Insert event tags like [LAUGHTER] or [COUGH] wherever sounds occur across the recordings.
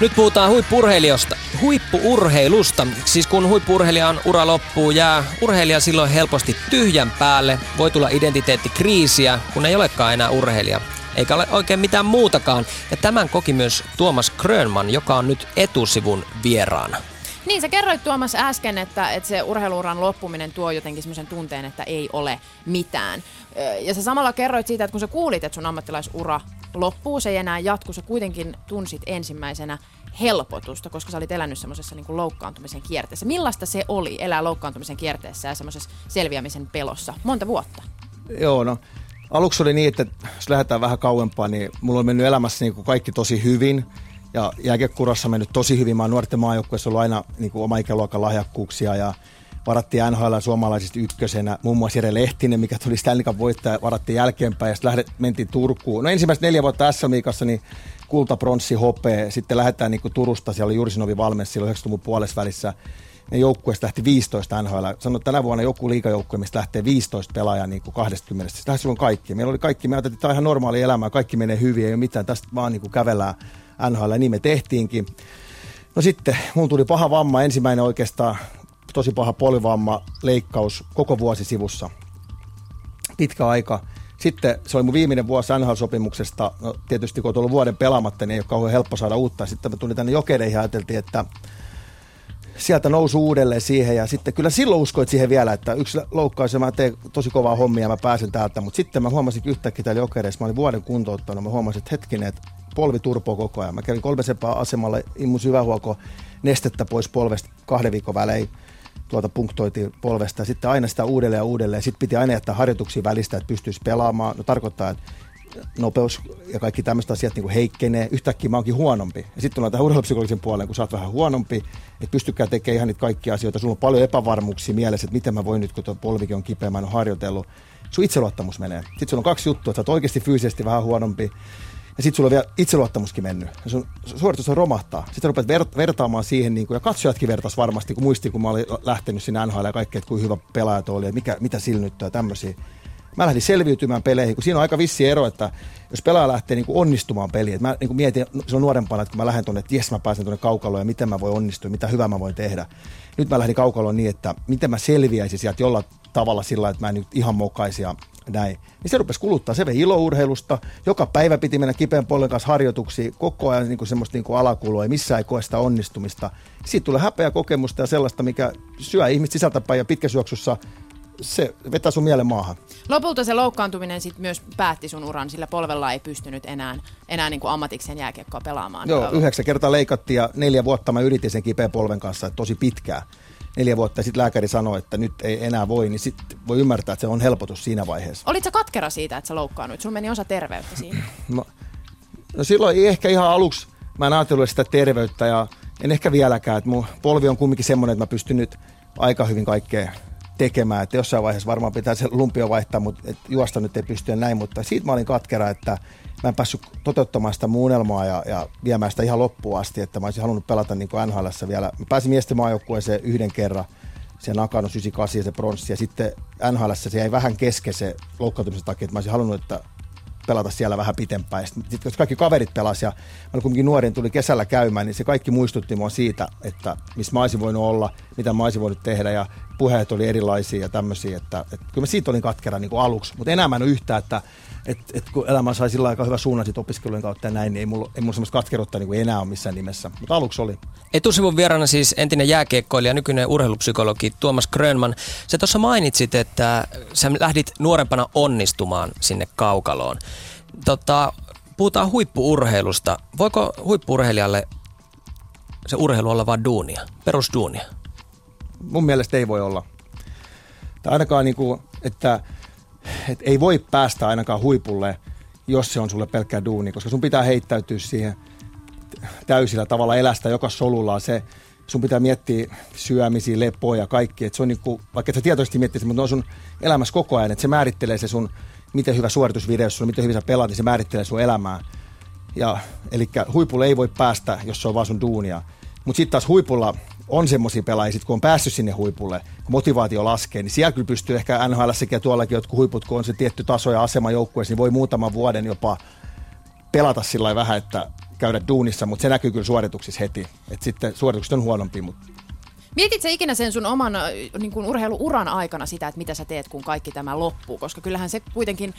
Nyt puhutaan huippurheilijosta, huippuurheilusta. Siis kun huippurheilijan ura loppuu, jää urheilija silloin helposti tyhjän päälle. Voi tulla identiteettikriisiä, kun ei olekaan enää urheilija. Eikä ole oikein mitään muutakaan. Ja tämän koki myös Tuomas Krönman, joka on nyt etusivun vieraana. Niin, sä kerroit Tuomas äsken, että, että se urheiluuran loppuminen tuo jotenkin semmoisen tunteen, että ei ole mitään. Ja sä samalla kerroit siitä, että kun sä kuulit, että sun ammattilaisura loppuu, se ei enää jatku, sä kuitenkin tunsit ensimmäisenä helpotusta, koska sä olit elänyt semmoisessa niin loukkaantumisen kierteessä. Millaista se oli elää loukkaantumisen kierteessä ja semmoisessa selviämisen pelossa? Monta vuotta? Joo, no aluksi oli niin, että jos lähdetään vähän kauempaa, niin mulla on mennyt elämässä niin kuin kaikki tosi hyvin. Ja jääkekurassa mennyt tosi hyvin. Mä oon nuorten maajoukkueessa ollut aina niin kuin oma ikäluokan lahjakkuuksia ja varattiin NHL suomalaisista ykkösenä. Muun muassa Jere Lehtinen, mikä tuli Stanley Cup voittaja, varattiin jälkeenpäin ja sitten lähdet, mentiin Turkuun. No ensimmäiset neljä vuotta SM niin kulta, pronssi, hopea. Sitten lähdetään niin Turusta, siellä oli Jurisinovi valmis silloin 90-luvun puolessa välissä. Ne joukkueesta lähti 15 NHL. Sanoin, että tänä vuonna joku liikajoukkue, mistä lähtee 15 pelaajaa niin kuin 20. Sitten lähti silloin kaikki. Meillä oli kaikki, me ajateltiin, että tämä on ihan normaali elämä, kaikki menee hyvin, ei ole mitään, tästä vaan niin kuin kävellään NHL, niin me tehtiinkin. No sitten mun tuli paha vamma, ensimmäinen oikeastaan tosi paha polivamma, leikkaus koko vuosi sivussa. Pitkä aika. Sitten se oli mun viimeinen vuosi NHL-sopimuksesta. No, tietysti kun on ollut vuoden pelaamatta, niin ei ole kauhean helppo saada uutta. Sitten me tuli tänne jokereihin ja ajateltiin, että sieltä nousu uudelleen siihen ja sitten kyllä silloin uskoit siihen vielä, että yksi loukkaus ja mä teen tosi kovaa hommia ja mä pääsen täältä, mutta sitten mä huomasin yhtäkkiä täällä jokereissa, mä olin vuoden kuntouttanut, mä huomasin, että hetkinen, että polvi turpoo koko ajan. Mä kävin kolmesepää asemalla, immun syvähuoko nestettä pois polvesta kahden viikon välein tuolta punktoitiin polvesta ja sitten aina sitä uudelleen ja uudelleen. Sitten piti aina jättää harjoituksia välistä, että pystyisi pelaamaan. No tarkoittaa, että nopeus ja kaikki tämmöiset asiat niin heikkenee. Yhtäkkiä mä oonkin huonompi. Ja sitten tullaan tähän urheilupsykologisen puoleen, kun sä oot vähän huonompi, että pystykää tekemään ihan niitä kaikkia asioita. Sulla on paljon epävarmuuksia mielessä, että miten mä voin nyt, kun tuo polvikin on kipeä, mä en ole harjoitellut. Sun itseluottamus menee. Sitten sulla on kaksi juttua, että sä oot oikeasti fyysisesti vähän huonompi ja sitten sulla on vielä itseluottamuskin mennyt. Ja sun suoritus on romahtaa. Sitten rupeat ver- vertaamaan siihen, niin kuin, ja katsojatkin vertas varmasti, kun muisti, kun mä olin lähtenyt sinne NHL ja kaikkea, että kuinka hyvä pelaaja oli, ja mikä, mitä nyt ja tämmöisiä. Mä lähdin selviytymään peleihin, kun siinä on aika vissi ero, että jos pelaaja lähtee niin kuin onnistumaan peliin, että mä niin kuin mietin on nuorempana, että kun mä lähden tuonne, että jes mä pääsen tuonne kaukaloon ja miten mä voin onnistua, mitä hyvää mä voin tehdä. Nyt mä lähdin kaukaloon niin, että miten mä selviäisin sieltä jollain tavalla sillä, että mä en nyt ihan mokaisi ja näin. Niin se rupesi kuluttaa. Se vei ilourheilusta. Joka päivä piti mennä kipeän polven kanssa harjoituksiin. Koko ajan niin kuin semmoista niin kuin alakulua. Ei missään ei koe sitä onnistumista. Siitä tulee häpeä kokemusta ja sellaista, mikä syö ihmistä sisältäpäin ja pitkäsyöksyssä se vetää sun mielen maahan. Lopulta se loukkaantuminen sitten myös päätti sun uran, sillä polvella ei pystynyt enää, enää niin kuin ammatikseen jääkiekkoa pelaamaan. Joo, yhdeksän kertaa leikattiin ja neljä vuotta mä yritin sen kipeän polven kanssa, tosi pitkää neljä vuotta ja sitten lääkäri sanoi, että nyt ei enää voi, niin sitten voi ymmärtää, että se on helpotus siinä vaiheessa. Olitko katkera siitä, että sä loukkaannut? Sun meni osa terveyttä siinä. [CLEARS THROAT] No, no silloin ei ehkä ihan aluksi, mä en ajatellut sitä terveyttä ja en ehkä vieläkään, että mun polvi on kumminkin semmoinen, että mä pystyn nyt aika hyvin kaikkea tekemään, että jossain vaiheessa varmaan pitää se lumpio vaihtaa, mutta et juosta nyt ei pysty näin, mutta siitä mä olin katkera, että mä en päässyt toteuttamaan sitä muunnelmaa ja, ja viemään sitä ihan loppuun asti, että mä olisin halunnut pelata niin NHL vielä. Mä pääsin miesten maajoukkueeseen yhden kerran, se Nakano 98 ja se pronssi, ja sitten NHL se jäi vähän kesken se loukkaantumisen takia, että mä olisin halunnut, että pelata siellä vähän pitempään. Sitten kun kaikki kaverit pelasi ja mä kuitenkin nuorin tuli kesällä käymään, niin se kaikki muistutti mua siitä, että missä mä olisin voinut olla, mitä mä olisin voinut tehdä ja puheet oli erilaisia ja tämmöisiä, että, että kyllä mä siitä olin katkera niin kuin aluksi, mutta enää mä en ole yhtä, että et, et kun elämä sai sillä aika hyvä suunnan sit opiskelujen kautta ja näin, niin ei mulla, ei mulla semmoista katkeruutta niin enää ole missään nimessä, mutta aluksi oli. Etusivun vieraana siis entinen jääkiekkoilija, nykyinen urheilupsykologi Tuomas Grönman. Sä tuossa mainitsit, että sä lähdit nuorempana onnistumaan sinne kaukaloon. Tota, puhutaan huippuurheilusta. Voiko huippuurheilijalle se urheilu olla vain duunia, perusduunia? Mun mielestä ei voi olla. Tai ainakaan niin kuin, että et ei voi päästä ainakaan huipulle, jos se on sulle pelkkää duuni, koska sun pitää heittäytyä siihen täysillä tavalla elästä joka solulla. Se, sun pitää miettiä syömisiä, lepoja ja kaikki. Et se on niinku, vaikka et sä tietoisesti miettisit, mutta ne on sun elämässä koko ajan, että se määrittelee se sun, miten hyvä suoritusvideo sulla, miten hyvin sä pelaat, niin se määrittelee sun elämää. Ja, eli huipulle ei voi päästä, jos se on vaan sun duunia. Mutta sitten taas huipulla on semmoisia pelaajia, sit kun on päässyt sinne huipulle, kun motivaatio laskee, niin siellä kyllä pystyy ehkä NHL sekä tuollakin jotkut huiput, kun on se tietty taso ja asema joukkueessa, niin voi muutaman vuoden jopa pelata sillä vähän, että käydä duunissa, mutta se näkyy kyllä suorituksissa heti. Et sitten suoritukset on huonompi, mutta Mietit sä ikinä sen sun oman niin kuin urheiluuran aikana sitä, että mitä sä teet, kun kaikki tämä loppuu? Koska kyllähän se kuitenkin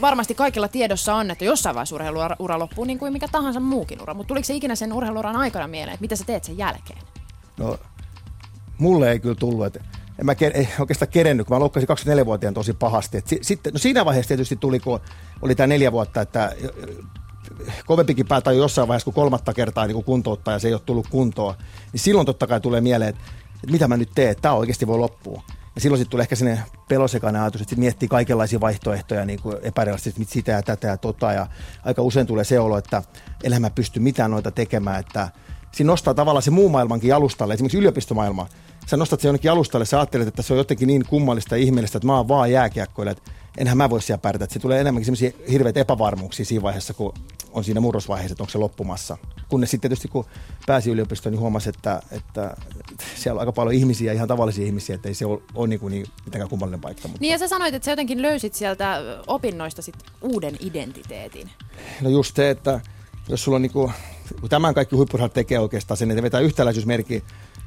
varmasti kaikilla tiedossa on, että jossain vaiheessa urheiluura loppuu niin kuin mikä tahansa muukin ura. Mutta tuliko se ikinä sen urheiluuran aikana mieleen, että mitä sä teet sen jälkeen? No, mulle ei kyllä tullut. Että en mä ei oikeastaan kerennyt, kun mä loukkasin 24-vuotiaan tosi pahasti. Et sitten, no siinä vaiheessa tietysti tuli, kun oli tämä neljä vuotta, että kovempikin päätä jo jossain vaiheessa, kun kolmatta kertaa niin kuntouttaa ja se ei ole tullut kuntoon, niin silloin totta kai tulee mieleen, että, että mitä mä nyt teen, tämä oikeasti voi loppua. Ja silloin sitten tulee ehkä sinne pelosekainen ajatus, että miettii kaikenlaisia vaihtoehtoja niin kuin epärealistisesti, sitä ja tätä ja tota. Ja aika usein tulee se olo, että enhän mä pysty mitään noita tekemään, että siinä nostaa tavallaan se muu maailmankin alustalle, esimerkiksi yliopistomaailma. Sä nostat se jonnekin alustalle, sä ajattelet, että se on jotenkin niin kummallista ja ihmeellistä, että mä oon vaan jääkiekkoilla, että enhän mä voi siellä pärjätä. Että se tulee enemmänkin sellaisia hirveitä epävarmuuksia siinä vaiheessa, kun on siinä murrosvaiheessa, että onko se loppumassa. Kunnes sitten tietysti kun pääsi yliopistoon, niin huomasi, että, että siellä on aika paljon ihmisiä, ihan tavallisia ihmisiä, että ei se ole, ole niin, kuin niin mitenkään kummallinen paikka. Mutta... Niin ja sä sanoit, että sä jotenkin löysit sieltä opinnoista sit uuden identiteetin. No just se, että jos sulla on niin kuin, tämän kaikki huippurheilijat tekee oikeastaan sen, että vetää yhtäläisyysmerkki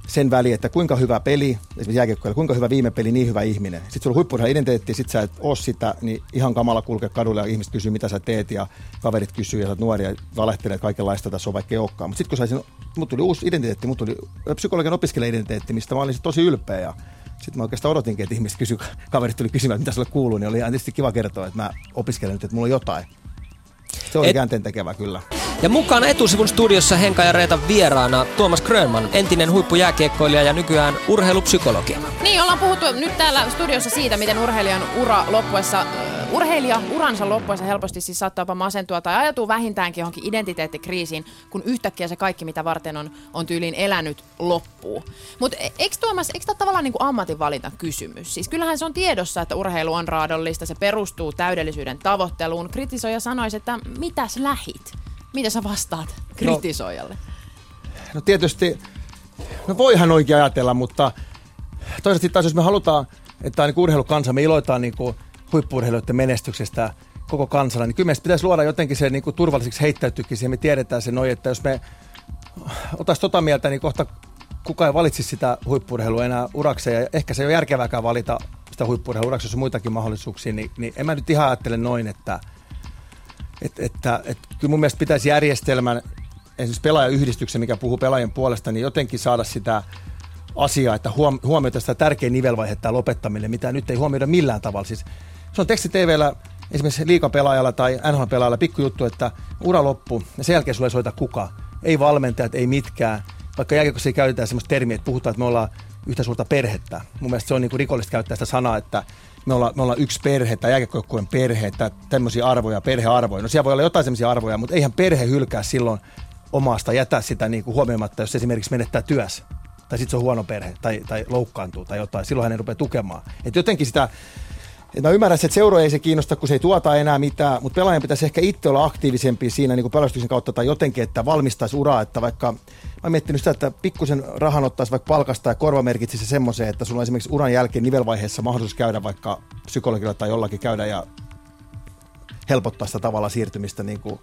sen väliin, että kuinka hyvä peli, esimerkiksi jääkiekkoilla, kuinka hyvä viime peli, niin hyvä ihminen. Sitten sulla on huippurheilija identiteetti, sit sä et oo sitä, niin ihan kamala kulkea kadulla ja ihmiset kysyy, mitä sä teet, ja kaverit kysyy, ja sä oot nuoria, ja valehtelee, että kaikenlaista tässä on vaikka ei olekaan. Mutta sitten kun saisin, mut tuli uusi identiteetti, mut tuli psykologian opiskelija-identiteetti, mistä mä olin tosi ylpeä, ja sitten mä oikeastaan odotinkin, että ihmiset kysy, [LAUGHS] kaverit tuli kysymään, mitä sulle kuuluu, niin oli ihan tietysti kiva kertoa, että mä opiskelen nyt, että mulla on jotain. Se oli Et... käänteen tekevä kyllä. Ja mukana etusivun studiossa Henka ja Reeta vieraana Tuomas Grönman, entinen huippujääkiekkoilija ja nykyään urheilupsykologi. Niin, ollaan puhuttu nyt täällä studiossa siitä, miten urheilijan ura loppuessa urheilija uransa loppuessa helposti siis saattaa jopa masentua tai ajatuu vähintäänkin johonkin identiteettikriisiin, kun yhtäkkiä se kaikki, mitä varten on, on tyyliin elänyt, loppuu. Mutta e, eikö Tuomas, eikö tämä tavallaan niin ammatinvalinta kysymys? Siis kyllähän se on tiedossa, että urheilu on raadollista, se perustuu täydellisyyden tavoitteluun. Kritisoija sanoisi, että mitäs lähit? Mitä sä vastaat kritisoijalle? No, no tietysti, no voihan oikein ajatella, mutta toisaalta taas jos me halutaan, että niin urheilukansa, me iloitaan niin huippurheilijoiden menestyksestä koko kansalla, niin kyllä meistä pitäisi luoda jotenkin se niin kuin turvalliseksi heittäytyäkin siihen. Me tiedetään se noin, että jos me otaisiin tota mieltä, niin kohta kukaan ei valitsisi sitä huippurheilua enää urakseen. Ja ehkä se ei ole järkevääkään valita sitä huippurheilua uraksi, jos on muitakin mahdollisuuksia. Niin, niin en mä nyt ihan ajattele noin, että, että, että, että kyllä mun mielestä pitäisi järjestelmän, esimerkiksi pelaajayhdistyksen, mikä puhuu pelaajien puolesta, niin jotenkin saada sitä asiaa, että huom- huomioida sitä tärkeä nivelvaihe, tämä lopettaminen, mitä nyt ei huomioida millään tavalla. Siis se on teksti TVllä esimerkiksi liikapelaajalla tai NHL-pelaajalla pikkujuttu, että ura loppu ja sen jälkeen sulle ei soita kuka. Ei valmentajat, ei mitkään. Vaikka jälkeen käytetään sellaista termiä, että puhutaan, että me ollaan yhtä suurta perhettä. Mun mielestä se on niin rikollista käyttää sitä sanaa, että me ollaan, me ollaan yksi perhe tai jääkiekkojoukkueen perhe, että tämmöisiä arvoja, perhearvoja. No siellä voi olla jotain sellaisia arvoja, mutta eihän perhe hylkää silloin omasta, jätä sitä niin kuin huomioimatta, jos esimerkiksi menettää työssä. Tai sitten se on huono perhe, tai, tai loukkaantuu tai jotain. Silloin hän ei rupea tukemaan. Et jotenkin sitä et mä ymmärrän, että seuro ei se kiinnosta, kun se ei tuota enää mitään, mutta pelaajan pitäisi ehkä itse olla aktiivisempi siinä niin pelastuksen kautta tai jotenkin, että valmistaisi uraa, että vaikka mä oon miettinyt sitä, että pikkusen rahan ottaisi vaikka palkasta ja korva merkitsisi semmoiseen, että sulla on esimerkiksi uran jälkeen nivelvaiheessa mahdollisuus käydä vaikka psykologilla tai jollakin käydä ja helpottaa sitä tavalla siirtymistä niin kuin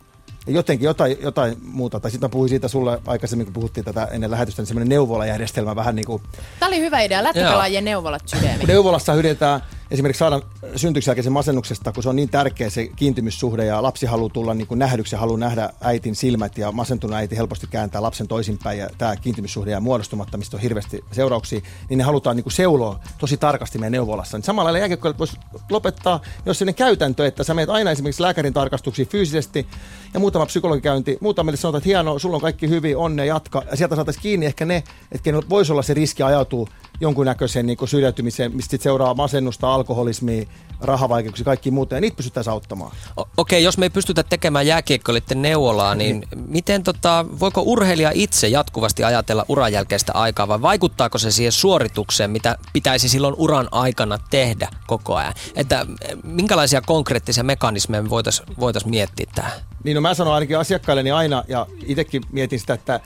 jotenkin jotain, jotain muuta. Tai sitten puhuin siitä sulle aikaisemmin, kun puhuttiin tätä ennen lähetystä, niin semmoinen neuvolajärjestelmä vähän niin kuin... Tämä oli hyvä idea, lätkäpelaajien neuvolat sydämiin. Neuvolassa yritetään esimerkiksi saada syntyksen jälkeisen masennuksesta, kun se on niin tärkeä se kiintymyssuhde ja lapsi haluaa tulla niin kuin nähdyksi haluaa nähdä äitin silmät ja masentunut äiti helposti kääntää lapsen toisinpäin ja tämä kiintymyssuhde ja muodostumatta, mistä on hirveästi seurauksia, niin ne halutaan niin kuin seuloa tosi tarkasti meidän neuvolassa. Niin samalla lailla jälkeen voisi lopettaa, jos sellainen käytäntö, että sä menet aina esimerkiksi lääkärin tarkastuksiin fyysisesti ja muutama psykologikäynti, muutamalle sanotaan, että hienoa, sulla on kaikki hyvin, onnea, jatka. Ja sieltä saataisiin kiinni ehkä ne, että voisi olla se riski ajautua jonkunnäköiseen niin syrjäytymiseen, mistä seuraa masennusta, alkoholismia, rahavaikeuksia, kaikki muuta, ja niitä pystytään auttamaan. O- Okei, jos me ei pystytä tekemään jääkiekkoilijoiden neuvolaa, niin, niin miten tota, voiko urheilija itse jatkuvasti ajatella uran jälkeistä aikaa, vai vaikuttaako se siihen suoritukseen, mitä pitäisi silloin uran aikana tehdä koko ajan? Että minkälaisia konkreettisia mekanismeja me voitaisiin voitais miettiä tähän? Niin no mä sanon ainakin asiakkailleni aina, ja itsekin mietin sitä, että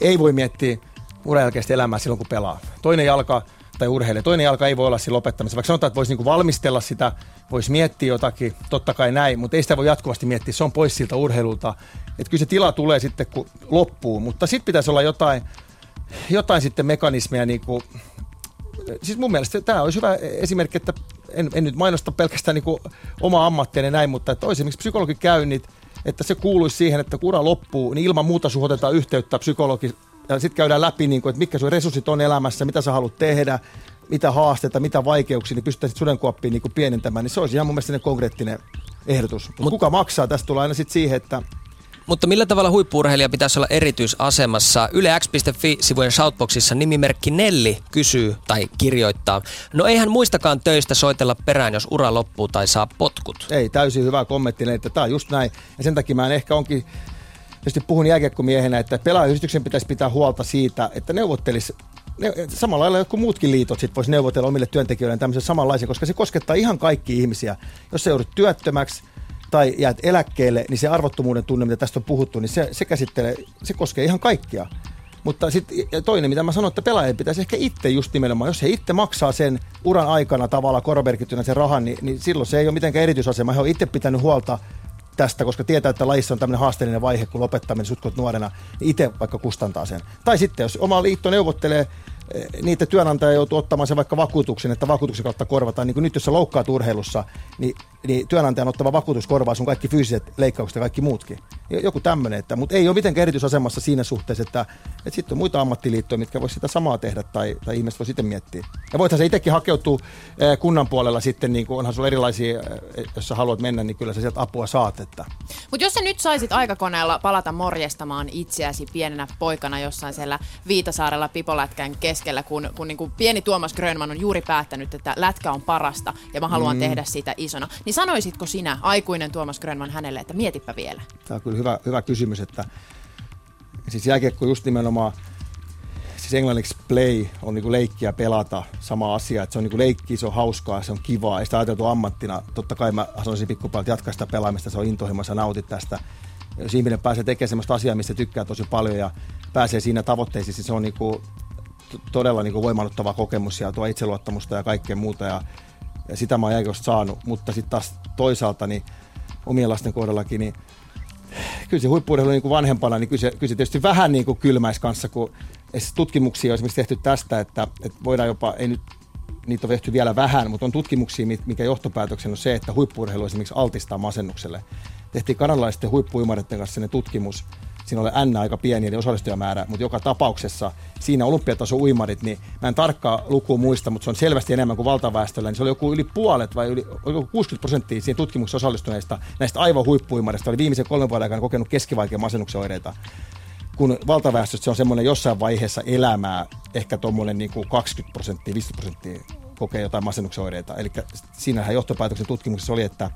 ei voi miettiä uran jälkeistä elämää silloin, kun pelaa. Toinen jalka tai urheilija. Toinen jalka ei voi olla siinä lopettamisessa. Vaikka sanotaan, että voisi niinku valmistella sitä, voisi miettiä jotakin, totta kai näin, mutta ei sitä voi jatkuvasti miettiä. Se on pois siltä urheilulta. Että kyllä se tila tulee sitten, kun loppuu. Mutta sitten pitäisi olla jotain, jotain sitten mekanismeja, niin kuin, siis mun mielestä tämä olisi hyvä esimerkki, että en, en nyt mainosta pelkästään niin oma ammattiani näin, mutta että olisi esimerkiksi psykologikäynnit, että se kuuluisi siihen, että kun ura loppuu, niin ilman muuta suhotetaan yhteyttä psykologi ja sitten käydään läpi, niin kuin, että mitkä sun resurssit on elämässä, mitä sä haluat tehdä, mitä haasteita, mitä vaikeuksia, niin pystytään sudenkuoppiin niin pienentämään, niin se olisi ihan mun mielestä konkreettinen ehdotus. Mutta Mut, kuka maksaa? Tästä tulee aina sitten siihen, että mutta millä tavalla huippuurheilija pitäisi olla erityisasemassa? YleX.fi-sivujen shoutboxissa nimimerkki Nelli kysyy tai kirjoittaa. No eihän muistakaan töistä soitella perään, jos ura loppuu tai saa potkut. Ei, täysin hyvä kommentti, että tämä on just näin. Ja sen takia mä en ehkä onkin tietysti puhun jääkiekkomiehenä, että pelaajayhdistyksen pitäisi pitää huolta siitä, että neuvottelisi ne, samalla lailla joku muutkin liitot sit voisi neuvotella omille työntekijöille tämmöisen samanlaisen, koska se koskettaa ihan kaikki ihmisiä. Jos se joudut työttömäksi tai jäät eläkkeelle, niin se arvottomuuden tunne, mitä tästä on puhuttu, niin se, se käsittelee, se koskee ihan kaikkia. Mutta sitten toinen, mitä mä sanoin, että pelaajien pitäisi ehkä itse just nimenomaan, jos he itse maksaa sen uran aikana tavalla korvamerkittynä sen rahan, niin, niin silloin se ei ole mitenkään erityisasema. He on itse pitänyt huolta tästä, koska tietää, että lajissa on tämmöinen haasteellinen vaihe, kun lopettaminen sutkot nuorena, niin itse vaikka kustantaa sen. Tai sitten, jos oma liitto neuvottelee niitä työnantaja joutuu ottamaan se vaikka vakuutuksen, että vakuutuksen kautta korvataan. Niin kuin nyt jos sä loukkaat urheilussa, niin, niin työnantajan ottava vakuutus korvaa sun kaikki fyysiset leikkaukset ja kaikki muutkin. Joku tämmöinen, mutta ei ole mitenkään erityisasemassa siinä suhteessa, että, että sitten on muita ammattiliittoja, mitkä voisi sitä samaa tehdä tai, tai ihmiset voi sitten miettiä. Ja voithan se itsekin hakeutua eh, kunnan puolella sitten, niin kuin onhan sulla erilaisia, eh, jos sä haluat mennä, niin kyllä sä sieltä apua saat. Että. Mutta jos sä nyt saisit aikakoneella palata morjestamaan itseäsi pienenä poikana jossain siellä Viitasaarella Pipolätkän keskellä, keskellä, kun, kun niin kuin pieni Tuomas Grönman on juuri päättänyt, että lätkä on parasta ja mä haluan mm. tehdä sitä isona. Niin sanoisitko sinä, aikuinen Tuomas Grönman, hänelle, että mietipä vielä? Tämä on kyllä hyvä, hyvä kysymys, että siis jääkiekko just nimenomaan siis englanniksi play on niinku leikkiä pelata, sama asia, että se on niinku leikki, se on hauskaa, se on kivaa, ei sitä ajateltu ammattina. Totta kai mä sanoisin pikkupalvelta jatkaa sitä pelaamista, se on intohimoisa, nautit tästä. Jos ihminen pääsee tekemään sellaista asiaa, mistä tykkää tosi paljon ja pääsee siinä tavoitteisiin, niin se on niinku todella niin kuin voimannuttava kokemus ja tuo itseluottamusta ja kaikkea muuta. Ja, ja sitä mä oon saanut, mutta sitten taas toisaalta niin omien lasten kohdallakin, niin kyllä se huippuurheilu niin kuin vanhempana, niin kyllä se, kyllä se tietysti vähän niin kuin kylmäis kanssa, kun tutkimuksia on esimerkiksi tehty tästä, että, että voidaan jopa, ei nyt niitä on tehty vielä vähän, mutta on tutkimuksia, mikä johtopäätöksen on se, että huippuurheilu esimerkiksi altistaa masennukselle. Tehtiin kanadalaisten huippuimareiden kanssa tutkmus, siinä oli N aika pieni eli osallistujamäärä, mutta joka tapauksessa siinä olympiataso uimarit, niin mä en tarkkaa lukua muista, mutta se on selvästi enemmän kuin valtaväestöllä, niin se oli joku yli puolet vai yli, joku 60 prosenttia siinä tutkimuksessa osallistuneista näistä aivan huippuimarista oli viimeisen kolmen vuoden aikana kokenut keskivaikean masennuksen oireita kun valtaväestössä se on semmoinen jossain vaiheessa elämää, ehkä tuommoinen niin 20 prosenttia, 50 prosenttia kokee jotain masennuksen oireita. Eli siinähän johtopäätöksen tutkimuksessa oli, että,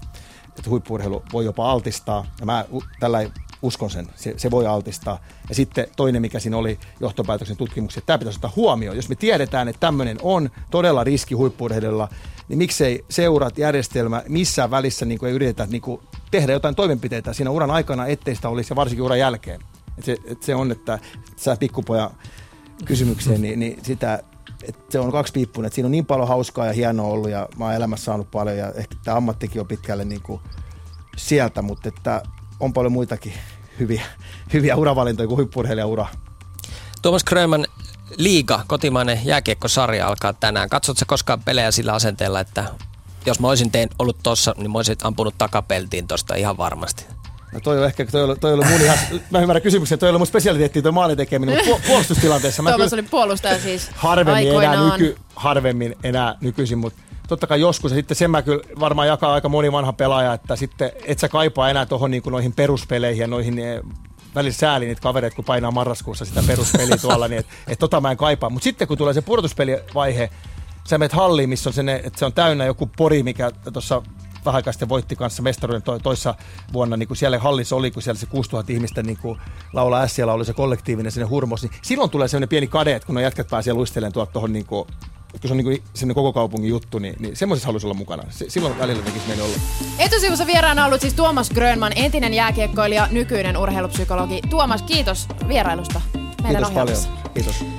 että huippuurheilu voi jopa altistaa. Ja mä tällä uskon sen, se, se voi altistaa. Ja sitten toinen, mikä siinä oli johtopäätöksen tutkimuksen, että tämä pitäisi ottaa huomioon. Jos me tiedetään, että tämmöinen on todella riski huippuurheilulla, niin miksei seurat, järjestelmä missään välissä niin kuin ei yritetä niin kuin tehdä jotain toimenpiteitä siinä uran aikana, ettei sitä olisi ja varsinkin uran jälkeen. Et se, et se on, että sä pikkupoja kysymykseen, niin, niin sitä, että se on kaksi piippunen, että siinä on niin paljon hauskaa ja hienoa ollut ja mä oon elämässä saanut paljon ja ehkä tämä ammattikin on pitkälle niin kuin sieltä, mutta että on paljon muitakin hyviä, hyviä uravalintoja kuin huippurheilijaura. Tuomas Kröman, liiga, kotimainen jääkiekkosarja alkaa tänään. Katsotko koskaan pelejä sillä asenteella, että jos mä olisin tein ollut tossa, niin mä olisin ampunut takapeltiin tosta ihan varmasti. No toi on ehkä, toi on, toi on mun ihan, mä ymmärrän kysymyksen, toi on mun spesialiteetti toi maalin tekeminen, mutta puolustustilanteessa mä Tuomas oli puolustaja siis harvemmin enää, nyky, harvemmin enää nykyisin, mutta totta kai joskus, ja sitten sen mä kyllä varmaan jakaa aika moni vanha pelaaja, että sitten et sä kaipaa enää tuohon niin noihin peruspeleihin ja noihin eh, välillä sääli niitä kavereita, kun painaa marraskuussa sitä peruspeliä tuolla, niin että et tota mä en kaipaa. Mutta sitten kun tulee se pudotuspelivaihe, sä menet halliin, missä on se, että se on täynnä joku pori, mikä tuossa vähän aikaa sitten voitti kanssa mestaruuden to, toissa vuonna, niin kuin siellä hallissa oli, kun siellä se 6000 ihmistä niin kuin laula S, siellä oli se kollektiivinen sinne hurmos, niin silloin tulee sellainen pieni kade, että kun ne jätkät pääsee luistelemaan tuolta tuohon niin kuin kun se on niin kuin koko kaupungin juttu, niin, niin semmoisessa haluaisi olla mukana. Se, silloin välillä tekisi meidän olla. Etusivussa vieraana ollut siis Tuomas Grönman, entinen jääkiekkoilija, nykyinen urheilupsykologi. Tuomas, kiitos vierailusta meidän kiitos ohjelmassa. paljon. Kiitos.